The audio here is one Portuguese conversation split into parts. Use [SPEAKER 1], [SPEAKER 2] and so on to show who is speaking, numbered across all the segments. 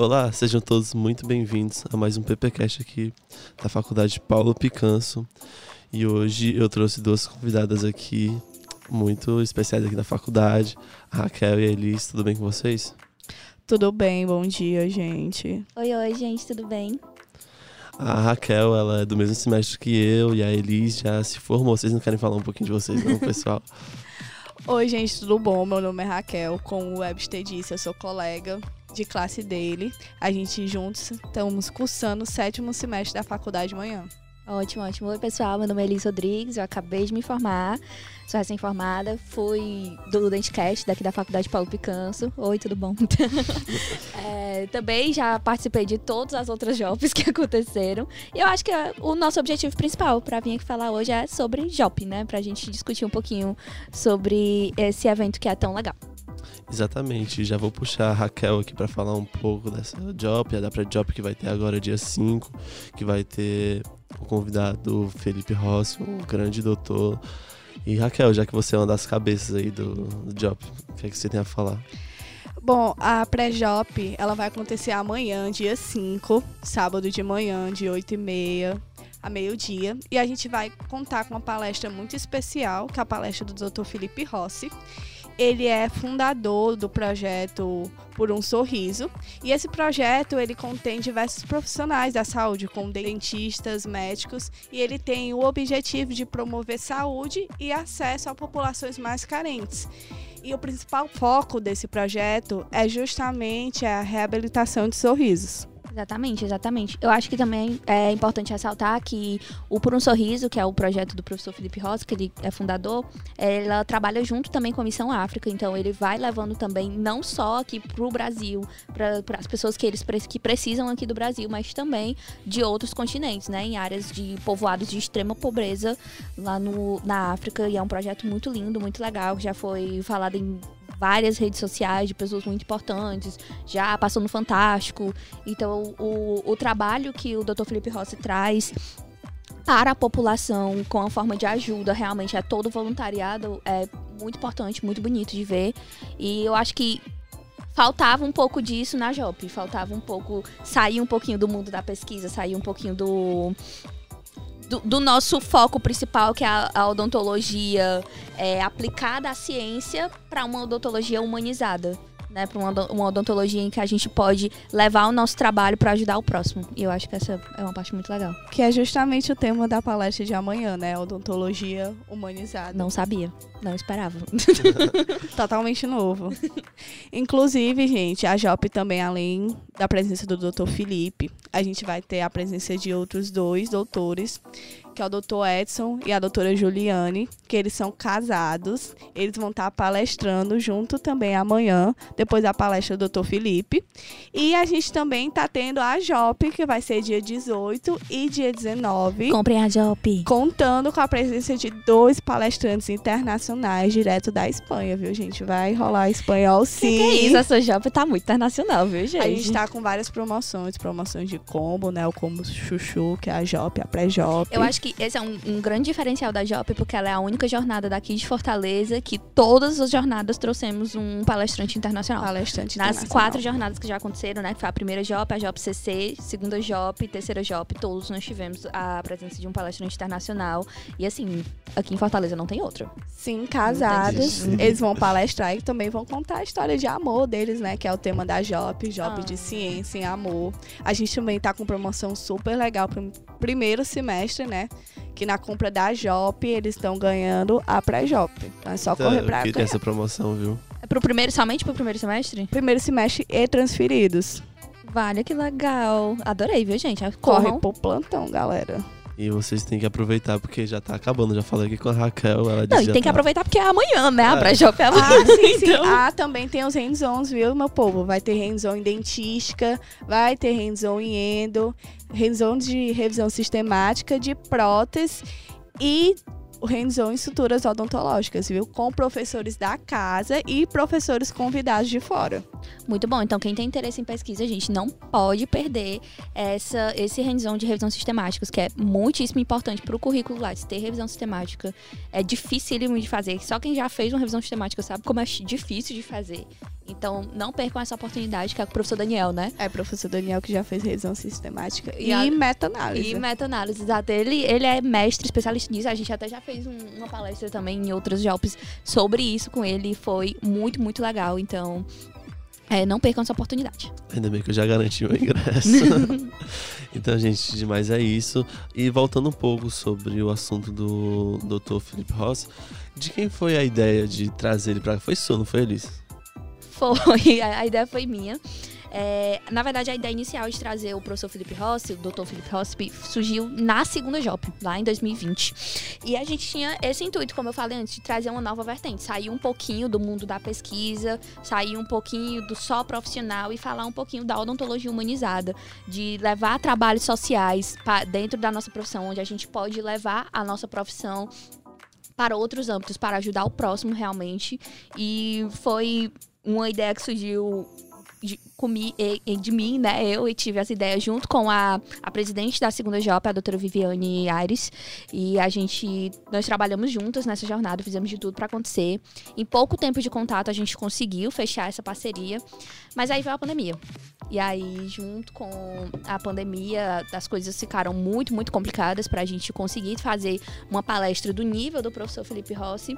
[SPEAKER 1] Olá, sejam todos muito bem-vindos a mais um PPcast aqui da Faculdade Paulo Picanso. E hoje eu trouxe duas convidadas aqui muito especiais aqui da faculdade, a Raquel e a Elis. Tudo bem com vocês?
[SPEAKER 2] Tudo bem, bom dia, gente.
[SPEAKER 3] Oi, oi, gente, tudo bem?
[SPEAKER 1] A Raquel, ela é do mesmo semestre que eu e a Elis já se formou. Vocês não querem falar um pouquinho de vocês, não, pessoal?
[SPEAKER 2] Oi, gente, tudo bom? Meu nome é Raquel, como o Webster disse, eu sou colega de classe dele. A gente juntos estamos cursando o sétimo semestre da faculdade de manhã.
[SPEAKER 3] Ótimo, ótimo. Oi, pessoal. Meu nome é Elis Rodrigues. Eu acabei de me formar. Sou recém-formada. Fui do Dentcast, daqui da Faculdade Paulo Picanso. Oi, tudo bom? é, também já participei de todas as outras jobs que aconteceram. E eu acho que o nosso objetivo principal para vir aqui falar hoje é sobre JOP, né? Pra gente discutir um pouquinho sobre esse evento que é tão legal.
[SPEAKER 1] Exatamente, já vou puxar a Raquel aqui para falar um pouco dessa Job, a da pré-Job que vai ter agora dia 5, que vai ter o convidado Felipe Rossi, um grande doutor. E Raquel, já que você é uma das cabeças aí do, do Job, o que é que você tem a falar?
[SPEAKER 2] Bom, a pré-JOP, ela vai acontecer amanhã, dia 5, sábado de manhã, de 8 e meia a meio-dia. E a gente vai contar com uma palestra muito especial, que é a palestra do Dr. Felipe Rossi. Ele é fundador do projeto Por um Sorriso. E esse projeto, ele contém diversos profissionais da saúde, como dentistas, médicos, e ele tem o objetivo de promover saúde e acesso a populações mais carentes. E o principal foco desse projeto é justamente a reabilitação de sorrisos.
[SPEAKER 3] Exatamente, exatamente. Eu acho que também é importante ressaltar que o Por um Sorriso, que é o projeto do professor Felipe Rosa, que ele é fundador, ela trabalha junto também com a Missão África. Então, ele vai levando também, não só aqui para o Brasil, para as pessoas que eles que precisam aqui do Brasil, mas também de outros continentes, né? Em áreas de povoados de extrema pobreza lá no, na África. E é um projeto muito lindo, muito legal, que já foi falado em várias redes sociais de pessoas muito importantes, já passou no Fantástico. Então, o, o trabalho que o Dr. Felipe Rossi traz para a população com a forma de ajuda, realmente é todo voluntariado, é muito importante, muito bonito de ver. E eu acho que faltava um pouco disso na JOP, faltava um pouco sair um pouquinho do mundo da pesquisa, sair um pouquinho do do, do, nosso foco principal, que é a, a odontologia é, aplicada à ciência, para uma odontologia humanizada né, para uma, odontologia em que a gente pode levar o nosso trabalho para ajudar o próximo. E eu acho que essa é uma parte muito legal.
[SPEAKER 2] Que é justamente o tema da palestra de amanhã, né? Odontologia humanizada.
[SPEAKER 3] Não sabia, não esperava.
[SPEAKER 2] Totalmente novo. Inclusive, gente, a JOP também, além da presença do Dr. Felipe, a gente vai ter a presença de outros dois doutores que é o doutor Edson e a doutora Juliane, que eles são casados. Eles vão estar palestrando junto também amanhã, depois da palestra do doutor Felipe. E a gente também está tendo a JOP, que vai ser dia 18 e dia 19.
[SPEAKER 3] Comprem a JOP.
[SPEAKER 2] Contando com a presença de dois palestrantes internacionais direto da Espanha, viu, gente? Vai rolar espanhol sim. Que,
[SPEAKER 3] que é isso? Essa JOP tá muito internacional, viu, gente?
[SPEAKER 2] A gente está com várias promoções, promoções de combo, né? O combo chuchu, que é a JOP, a pré-JOP.
[SPEAKER 3] Eu acho que esse é um, um, grande diferencial da JOP, porque ela é a única jornada daqui de Fortaleza que todas as jornadas trouxemos um palestrante internacional.
[SPEAKER 2] Palestrante
[SPEAKER 3] Nas
[SPEAKER 2] internacional.
[SPEAKER 3] quatro jornadas que já aconteceram, né? Que foi a primeira JOP, a JOP CC, segunda JOP, terceira JOP, todos nós tivemos a presença de um palestrante internacional. E assim, aqui em Fortaleza não tem outra.
[SPEAKER 2] Sim, casados. Eles vão palestrar e também vão contar a história de amor deles, né? Que é o tema da JOP, JOP ah. de ciência e amor. A gente também tá com promoção super legal pro primeiro semestre, né? que na compra da Jop eles estão ganhando a pré-Jop. Então é só então, correr pra
[SPEAKER 1] cá. essa promoção, viu?
[SPEAKER 3] É pro primeiro, somente pro primeiro semestre?
[SPEAKER 2] Primeiro semestre e transferidos.
[SPEAKER 3] Vale, que legal. Adorei, viu, gente?
[SPEAKER 2] Corre pro plantão, galera.
[SPEAKER 1] E vocês têm que aproveitar porque já tá acabando. Já falei aqui com a Raquel. Ela
[SPEAKER 3] Não, e tem tá... que aproveitar porque é amanhã, né? É. A pré-jop é amanhã.
[SPEAKER 2] Ah, sim, sim. Então... Ah, também tem os hands-ons, viu, meu povo? Vai ter hands-on em dentística, vai ter hands-on em endo, hands-on de revisão sistemática de prótese e o hands-on em estruturas odontológicas, viu? Com professores da casa e professores convidados de fora.
[SPEAKER 3] Muito bom. Então, quem tem interesse em pesquisa, a gente não pode perder essa, esse hands-on de revisão sistemática, que é muitíssimo importante para o currículo lá. ter revisão sistemática é dificílimo de fazer. Só quem já fez uma revisão sistemática sabe como é difícil de fazer. Então, não percam essa oportunidade, que é com o professor Daniel, né?
[SPEAKER 2] É, professor Daniel que já fez revisão sistemática e, e meta-análise.
[SPEAKER 3] E meta-análise, exato. Ele, ele é mestre, especialista nisso. A gente até já fez um, uma palestra também em outros jobs sobre isso com ele. Foi muito, muito legal. Então, é, não percam essa oportunidade.
[SPEAKER 1] Ainda bem que eu já garanti meu ingresso. então, gente, demais é isso. E voltando um pouco sobre o assunto do Dr. Felipe Ross, de quem foi a ideia de trazer ele para cá? Foi sua, não foi, Elis?
[SPEAKER 3] Foi, a ideia foi minha. É, na verdade, a ideia inicial de trazer o professor Felipe Rossi, o doutor Felipe Rossi, surgiu na segunda JOP, lá em 2020. E a gente tinha esse intuito, como eu falei antes, de trazer uma nova vertente, sair um pouquinho do mundo da pesquisa, sair um pouquinho do só profissional e falar um pouquinho da odontologia humanizada, de levar trabalhos sociais dentro da nossa profissão, onde a gente pode levar a nossa profissão para outros âmbitos, para ajudar o próximo realmente. E foi uma ideia que surgiu de, comi, de mim, né? Eu e tive essa ideia junto com a, a presidente da segunda JOP, a doutora Viviane Aires. E a gente, nós trabalhamos juntas nessa jornada, fizemos de tudo para acontecer. Em pouco tempo de contato, a gente conseguiu fechar essa parceria. Mas aí veio a pandemia. E aí, junto com a pandemia, as coisas ficaram muito, muito complicadas para a gente conseguir fazer uma palestra do nível do professor Felipe Rossi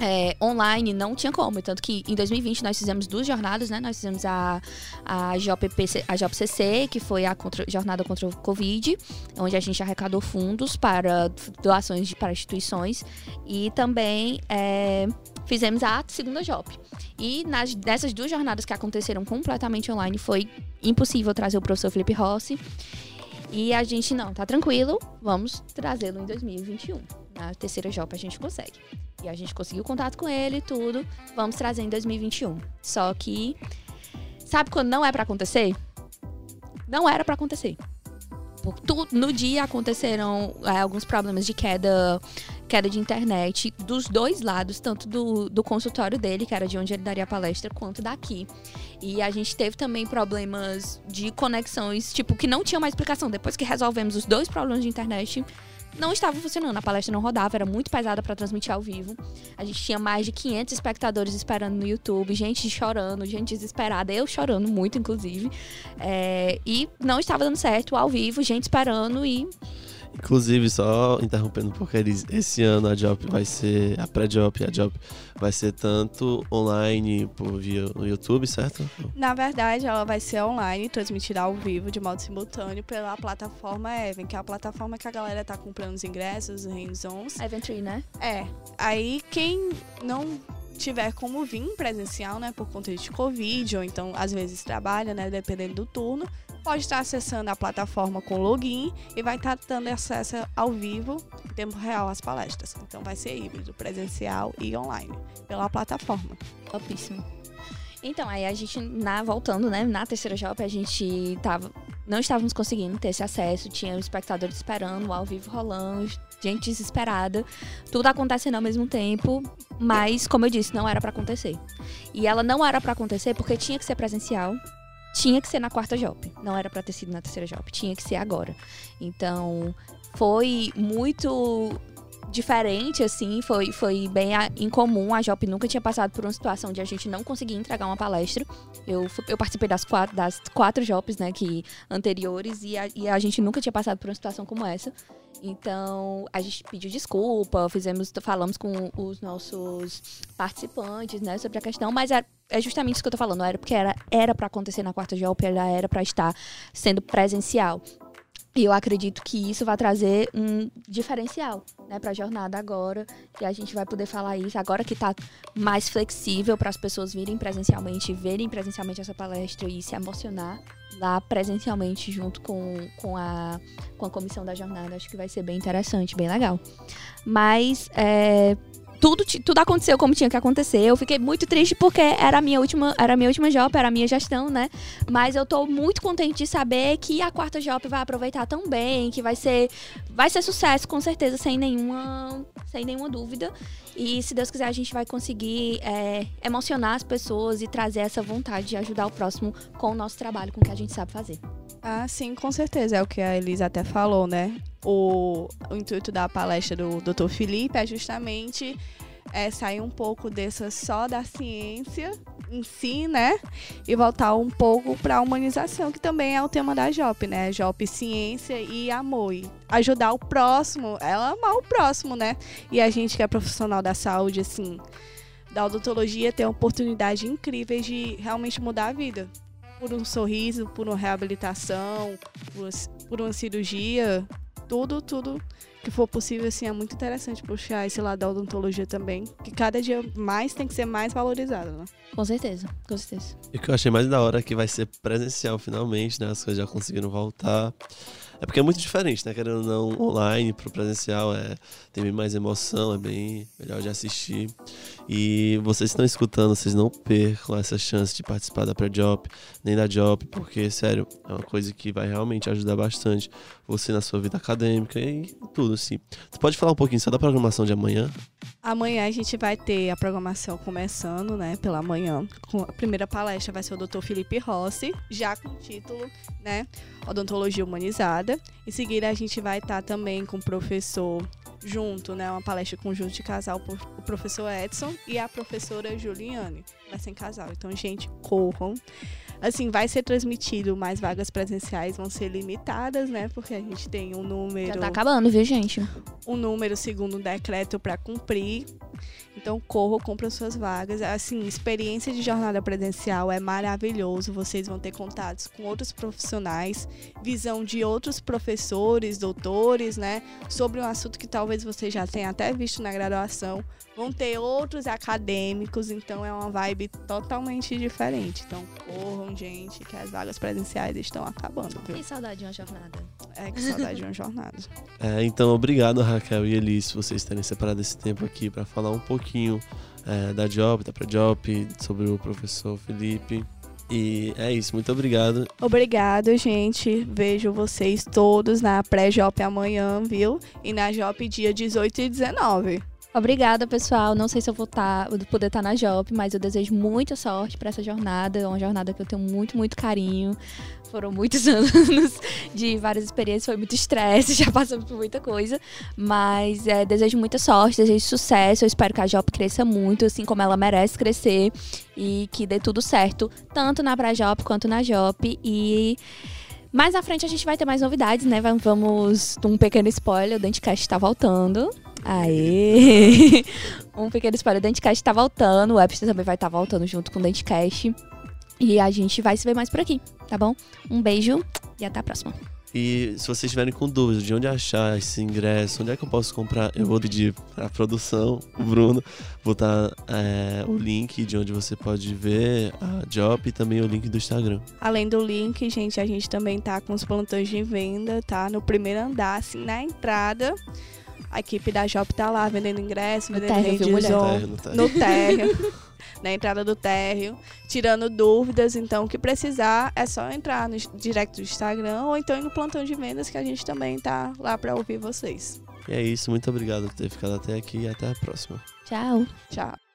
[SPEAKER 3] é, online não tinha como. Tanto que em 2020 nós fizemos duas jornadas, né? Nós fizemos a, a, JPPC, a JPCC, que foi a contra, jornada contra o Covid, onde a gente arrecadou fundos para doações de, para instituições. E também é, fizemos a segunda JOP. E nas, nessas duas jornadas que aconteceram completamente online, foi impossível trazer o professor Felipe Rossi. E a gente, não, tá tranquilo, vamos trazê-lo em 2021. Na terceira JOP a gente consegue. E a gente conseguiu contato com ele e tudo. Vamos trazer em 2021. Só que. Sabe quando não é para acontecer? Não era para acontecer. No dia aconteceram é, alguns problemas de queda, queda de internet dos dois lados, tanto do, do consultório dele, que era de onde ele daria a palestra, quanto daqui. E a gente teve também problemas de conexões, tipo, que não tinha mais explicação. Depois que resolvemos os dois problemas de internet, não estava funcionando. A palestra não rodava, era muito pesada para transmitir ao vivo. A gente tinha mais de 500 espectadores esperando no YouTube, gente chorando, gente desesperada, eu chorando muito, inclusive. É, e não estava dando certo ao vivo, gente esperando e
[SPEAKER 1] Inclusive, só interrompendo, porque eles, esse ano a Job vai ser, a pré-Job e a Job vai ser tanto online por via no YouTube, certo?
[SPEAKER 2] Na verdade, ela vai ser online, transmitida ao vivo, de modo simultâneo, pela plataforma Even, que é a plataforma que a galera tá comprando os ingressos, os hands-ons.
[SPEAKER 3] Eventry, né?
[SPEAKER 2] É. Aí, quem não tiver como vir presencial, né, por conta de Covid, ou então às vezes trabalha, né, dependendo do turno, pode estar acessando a plataforma com login e vai estar dando acesso ao vivo, em tempo real, às palestras. Então vai ser híbrido, presencial e online, pela plataforma.
[SPEAKER 3] Topíssimo. Então, aí a gente, na, voltando, né, na terceira job, a gente tava, não estávamos conseguindo ter esse acesso, tinha espectadores esperando, ao vivo rolando, gente desesperada, tudo acontecendo ao mesmo tempo, mas, como eu disse, não era para acontecer. E ela não era para acontecer porque tinha que ser presencial, tinha que ser na quarta JOP. Não era para ter sido na terceira JOP, tinha que ser agora. Então, foi muito diferente, assim, foi, foi bem incomum. A JOP nunca tinha passado por uma situação de a gente não conseguir entregar uma palestra. Eu, eu participei das quatro, das quatro JOPs, né, que, anteriores, e a, e a gente nunca tinha passado por uma situação como essa. Então, a gente pediu desculpa, fizemos, falamos com os nossos participantes, né, sobre a questão, mas é, é justamente isso que eu tô falando, era porque era era para acontecer na quarta GOP, era para estar sendo presencial. E eu acredito que isso vai trazer um diferencial, né, para a jornada agora, que a gente vai poder falar isso agora que está mais flexível para as pessoas virem presencialmente, verem presencialmente essa palestra e se emocionar lá presencialmente junto com, com, a, com a comissão da jornada. Acho que vai ser bem interessante, bem legal. Mas, é, tudo, tudo aconteceu como tinha que acontecer. Eu fiquei muito triste porque era a minha última, era minha última job, era a minha gestão, né? Mas eu tô muito contente de saber que a quarta job vai aproveitar tão bem, que vai ser vai ser sucesso com certeza, sem nenhuma sem nenhuma dúvida. E se Deus quiser, a gente vai conseguir é, emocionar as pessoas e trazer essa vontade de ajudar o próximo com o nosso trabalho, com o que a gente sabe fazer.
[SPEAKER 2] Ah, sim, com certeza. É o que a Elisa até falou, né? O, o intuito da palestra do Dr. Felipe é justamente é, sair um pouco dessa só da ciência em si, né? E voltar um pouco para a humanização, que também é o tema da JOP, né? JOP Ciência e Amor. E ajudar o próximo, ela amar o próximo, né? E a gente que é profissional da saúde, assim, da odontologia, tem oportunidade incríveis de realmente mudar a vida. Por um sorriso, por uma reabilitação, por, por uma cirurgia, tudo, tudo que for possível, assim, é muito interessante puxar esse lado da odontologia também, que cada dia mais tem que ser mais valorizado, né?
[SPEAKER 3] Com certeza, com certeza.
[SPEAKER 1] E o que eu achei mais da hora é que vai ser presencial finalmente, né? As coisas já conseguiram voltar. É porque é muito diferente, né? Querendo ou não, online pro presencial é, tem bem mais emoção, é bem melhor de assistir. E vocês estão escutando, vocês não percam essa chance de participar da pré-job, nem da job, porque, sério, é uma coisa que vai realmente ajudar bastante você na sua vida acadêmica e tudo, assim. Você pode falar um pouquinho só da programação de amanhã?
[SPEAKER 2] Amanhã a gente vai ter a programação começando, né, pela manhã. A primeira palestra vai ser o Dr. Felipe Rossi, já com o título, né, Odontologia Humanizada. Em seguida a gente vai estar tá também com o professor junto, né, uma palestra conjunto de casal, o professor Edson e a professora Juliane. Vai ser em casal. Então, gente, corram. Assim, vai ser transmitido, mas vagas presenciais vão ser limitadas, né? Porque a gente tem um número.
[SPEAKER 3] Já tá acabando, viu, gente?
[SPEAKER 2] Um número segundo um decreto para cumprir. Então, corra, compra suas vagas. Assim, experiência de jornada presencial é maravilhoso. Vocês vão ter contatos com outros profissionais, visão de outros professores, doutores, né? Sobre um assunto que talvez você já tenha até visto na graduação. Vão ter outros acadêmicos, então é uma vibe totalmente diferente. Então, corram, gente, que as vagas presenciais estão acabando. Viu?
[SPEAKER 3] Que saudade de uma jornada.
[SPEAKER 2] É, que saudade de uma jornada.
[SPEAKER 1] É, então, obrigado, Raquel e Elis, vocês terem separado esse tempo aqui para falar um pouquinho é, da Job, da pré-Job, sobre o professor Felipe. E é isso, muito obrigado.
[SPEAKER 2] Obrigado, gente. Vejo vocês todos na pré-Jop amanhã, viu? E na Jop dia 18 e 19.
[SPEAKER 3] Obrigada, pessoal. Não sei se eu vou tá, poder estar tá na JOP, mas eu desejo muita sorte para essa jornada. É uma jornada que eu tenho muito, muito carinho. Foram muitos anos de várias experiências, foi muito estresse, já passamos por muita coisa. Mas é, desejo muita sorte, desejo sucesso. Eu espero que a JOP cresça muito, assim como ela merece crescer. E que dê tudo certo, tanto na Prajop quanto na JOP. E. Mais à frente a gente vai ter mais novidades, né? Vamos. Um pequeno spoiler: o Dentecast está voltando. Aê! um pequeno spoiler, o Dentecast tá voltando, o Webster também vai estar tá voltando junto com o Dentecast. E a gente vai se ver mais por aqui, tá bom? Um beijo e até a próxima.
[SPEAKER 1] E se vocês estiverem com dúvidas de onde achar esse ingresso, onde é que eu posso comprar, eu vou pedir para a produção, o Bruno, botar é, o link de onde você pode ver a Job e também o link do Instagram.
[SPEAKER 2] Além do link, gente, a gente também tá com os plantões de venda, tá? No primeiro andar, assim, na entrada. A equipe da Jop tá lá vendendo ingresso, vendendo
[SPEAKER 3] rendizão
[SPEAKER 2] no térreo. na entrada do térreo, tirando dúvidas. Então, o que precisar é só entrar no direct do Instagram ou então ir no plantão de vendas que a gente também tá lá para ouvir vocês.
[SPEAKER 1] E é isso, muito obrigado por ter ficado até aqui e até a próxima.
[SPEAKER 3] Tchau.
[SPEAKER 2] Tchau.